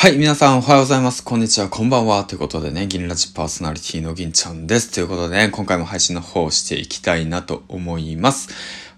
はい、皆さんおはようございます。こんにちは、こんばんは。ということでね、銀ラジパーソナリティの銀ちゃんです。ということでね、今回も配信の方をしていきたいなと思います。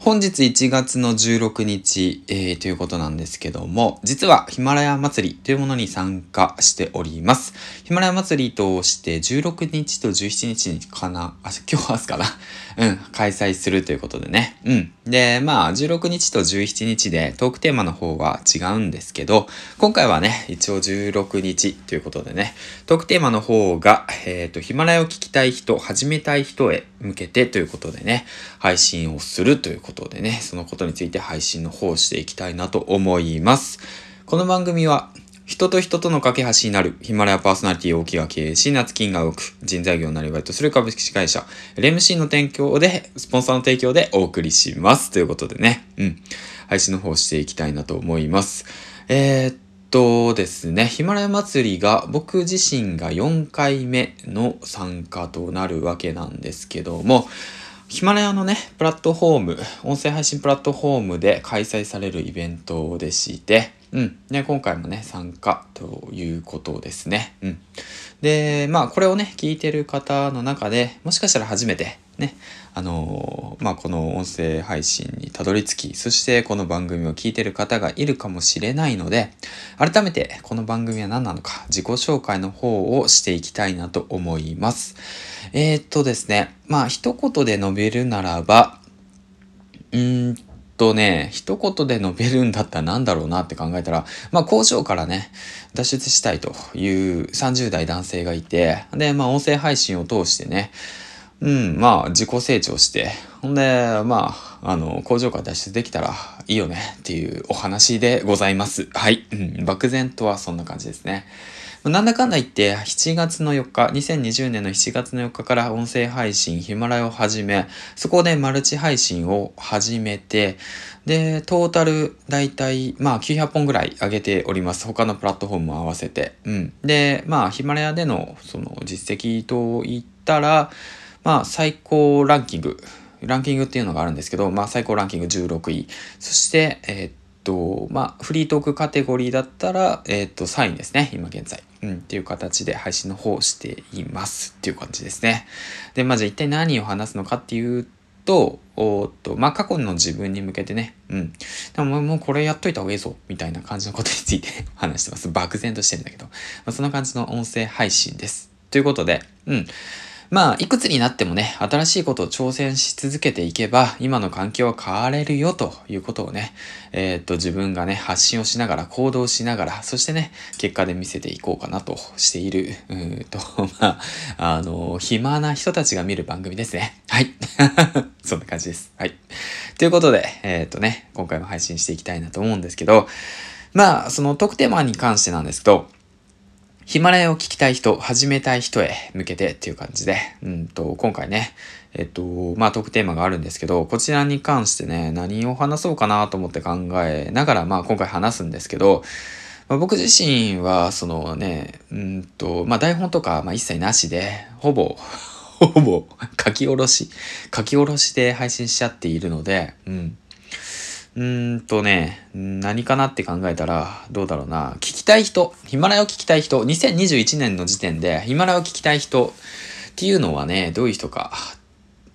本日1月の16日、えー、ということなんですけども、実はヒマラヤ祭りというものに参加しております。ヒマラヤ祭りとして16日と17日にかな、あ、今日は明日かな？うん、開催するということでね。うん。で、まあ、16日と17日でトークテーマの方は違うんですけど、今回はね、一応16日ということでね、トークテーマの方が、えっ、ー、と、ヒマラヤを聞きたい人、始めたい人へ向けてということでね、配信をするということでことでね、そのことについて配信の方をしていきたいなと思います。この番組は、人と人との架け橋になるヒマラヤパーソナリティ大木が経営し、夏金が多く人材業なりわいとする株式会社 LMC の提供で、スポンサーの提供でお送りします。ということでね、うん、配信の方をしていきたいなと思います。えー、っとですね、ヒマラヤ祭りが僕自身が4回目の参加となるわけなんですけども、ヒマラヤのね、プラットフォーム、音声配信プラットフォームで開催されるイベントでして、うん。ね、今回もね、参加ということですね。うん。で、まあ、これをね、聞いてる方の中で、もしかしたら初めて、ね、あの、まあ、この音声配信にたどり着き、そしてこの番組を聞いてる方がいるかもしれないので、改めてこの番組は何なのか、自己紹介の方をしていきたいなと思います。えー、っとですね、まあ、一言で述べるならば、うーんとね、一言で述べるんだったら何だろうなって考えたら、まあ工場からね、脱出したいという30代男性がいて、で、まあ音声配信を通してね、うん、まあ自己成長して、ほんで、まあ、あの、工場から脱出できたらいいよねっていうお話でございます。はい。うん、漠然とはそんな感じですね。なんだかんだ言って7月の4日、2020年の7月の4日から音声配信ヒマラヤを始め、そこでマルチ配信を始めて、で、トータル大体、まあ900本ぐらい上げております。他のプラットフォームも合わせて。うん。で、まあヒマラヤでのその実績と言ったら、まあ最高ランキング、ランキングっていうのがあるんですけど、まあ最高ランキング16位。そして、えー、っと、まあフリートークカテゴリーだったら、えー、っと3位ですね、今現在。うん、っていう形で配信の方をしていますっていう感じですね。で、まあじゃあ一体何を話すのかっていうと、おっと、まあ過去の自分に向けてね、うん。でももうこれやっといた方がいいぞ、みたいな感じのことについて話してます。漠然としてるんだけど、まあ、そんな感じの音声配信です。ということで、うん。まあ、いくつになってもね、新しいことを挑戦し続けていけば、今の環境は変われるよということをね、えー、っと、自分がね、発信をしながら、行動しながら、そしてね、結果で見せていこうかなとしている、うんと、まあ、あの、暇な人たちが見る番組ですね。はい。そんな感じです。はい。ということで、えー、っとね、今回も配信していきたいなと思うんですけど、まあ、その特テーマに関してなんですけど、ヒマラヤを聞きたい人、始めたい人へ向けてっていう感じで、うんと、今回ね、えっと、まあ、トークテーマがあるんですけど、こちらに関してね、何を話そうかなと思って考えながら、まあ、今回話すんですけど、まあ、僕自身は、そのね、うんと、まあ、台本とか、まあ、一切なしで、ほぼ、ほぼ書き下ろし、書き下ろしで配信しちゃっているので、うん。うんとね、何かなって考えたら、どうだろうな。聞きたい人、ヒマラヤを聞きたい人、2021年の時点でヒマラヤを聞きたい人っていうのはね、どういう人か、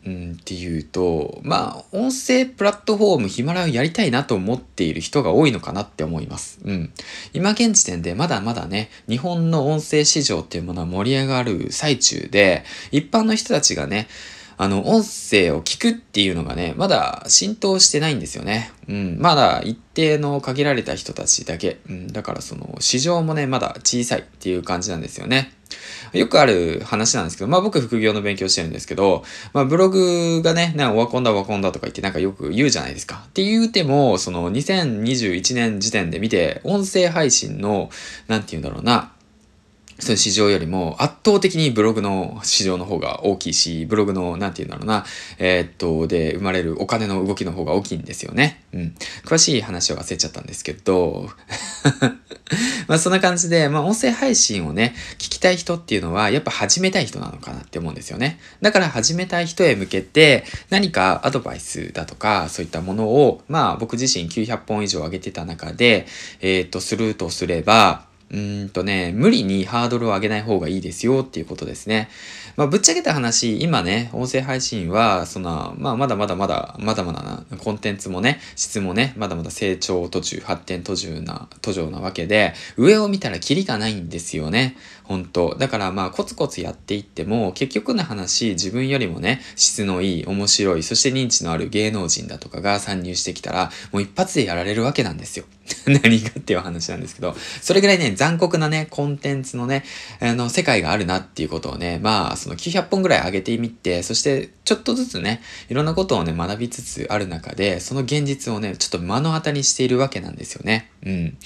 うんっていうと、まあ、音声プラットフォームヒマラヤをやりたいなと思っている人が多いのかなって思います。うん。今現時点でまだまだね、日本の音声市場っていうものは盛り上がる最中で、一般の人たちがね、あの、音声を聞くっていうのがね、まだ浸透してないんですよね。うん、まだ一定の限られた人たちだけ。うん、だからその、市場もね、まだ小さいっていう感じなんですよね。よくある話なんですけど、まあ僕副業の勉強してるんですけど、まあブログがね、なんかオワコンだオワコンだとか言ってなんかよく言うじゃないですか。って言うても、その2021年時点で見て、音声配信の、なんて言うんだろうな、その市場よりも圧倒的にブログの市場の方が大きいし、ブログの、なんて言うんだろうな、えー、っと、で生まれるお金の動きの方が大きいんですよね。うん。詳しい話は忘れちゃったんですけど、まあそんな感じで、まあ音声配信をね、聞きたい人っていうのは、やっぱ始めたい人なのかなって思うんですよね。だから始めたい人へ向けて、何かアドバイスだとか、そういったものを、まあ僕自身900本以上上げてた中で、えー、っと、するとすれば、うんとね、無理にハードルを上げない方がいいですよっていうことですね。まあ、ぶっちゃけた話、今ね、音声配信は、その、まあ、まだまだまだ、まだまだな、コンテンツもね、質もね、まだまだ成長途中、発展途中な、途上なわけで、上を見たらキリがないんですよね。本当だからまあ、コツコツやっていっても、結局の話、自分よりもね、質のいい、面白い、そして認知のある芸能人だとかが参入してきたら、もう一発でやられるわけなんですよ。何がっていう話なんですけど、それぐらいね、残酷なね、コンテンツのね、あの、世界があるなっていうことをね、まあ、その900本ぐらい上げてみて、そしてちょっとずつね、いろんなことをね、学びつつある中で、その現実をね、ちょっと目の当たりにしているわけなんですよね。うん。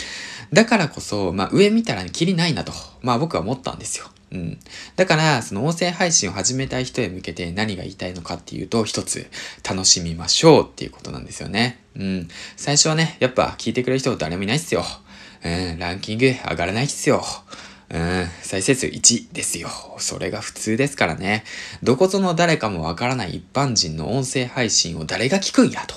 だからこそ、まあ、上見たらね、キリないなと、まあ僕は思ったんですよ。うん。だから、その音声配信を始めたい人へ向けて何が言いたいのかっていうと、一つ、楽しみましょうっていうことなんですよね。うん。最初はね、やっぱ聞いてくれる人誰もいないっすよ。ん、ランキング上がらないっすよ。うん、再生数1ですよ。それが普通ですからね。どこぞの誰かもわからない一般人の音声配信を誰が聞くんやと。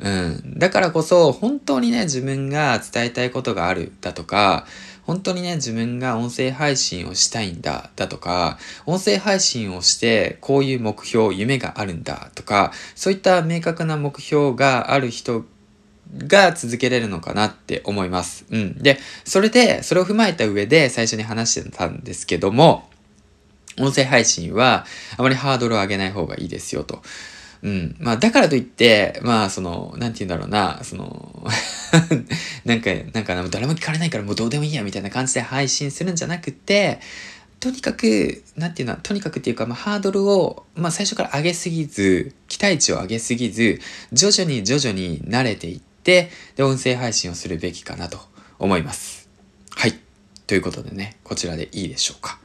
うん。だからこそ、本当にね、自分が伝えたいことがあるだとか、本当にね、自分が音声配信をしたいんだ、だとか、音声配信をして、こういう目標、夢があるんだ、とか、そういった明確な目標がある人が続けれるのかなって思います。うん。で、それで、それを踏まえた上で最初に話してたんですけども、音声配信はあまりハードルを上げない方がいいですよと。うん。まあ、だからといって、まあ、その、なんて言うんだろうな、その なんか、なんか、誰も聞かれないからもうどうでもいいや、みたいな感じで配信するんじゃなくて、とにかく、なんていうの、とにかくっていうか、まあ、ハードルを、まあ、最初から上げすぎず、期待値を上げすぎず、徐々に徐々に慣れていって、で、音声配信をするべきかなと思います。はい。ということでね、こちらでいいでしょうか。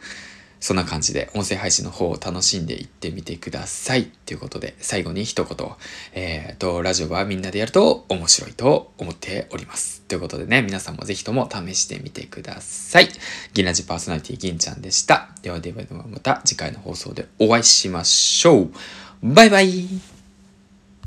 そんな感じで音声配信の方を楽しんでいってみてください。ということで、最後に一言。えー、と、ラジオはみんなでやると面白いと思っております。ということでね、皆さんもぜひとも試してみてください。銀ラジパーソナリティ銀ちゃんでした。ではではではまた次回の放送でお会いしましょう。バイバイ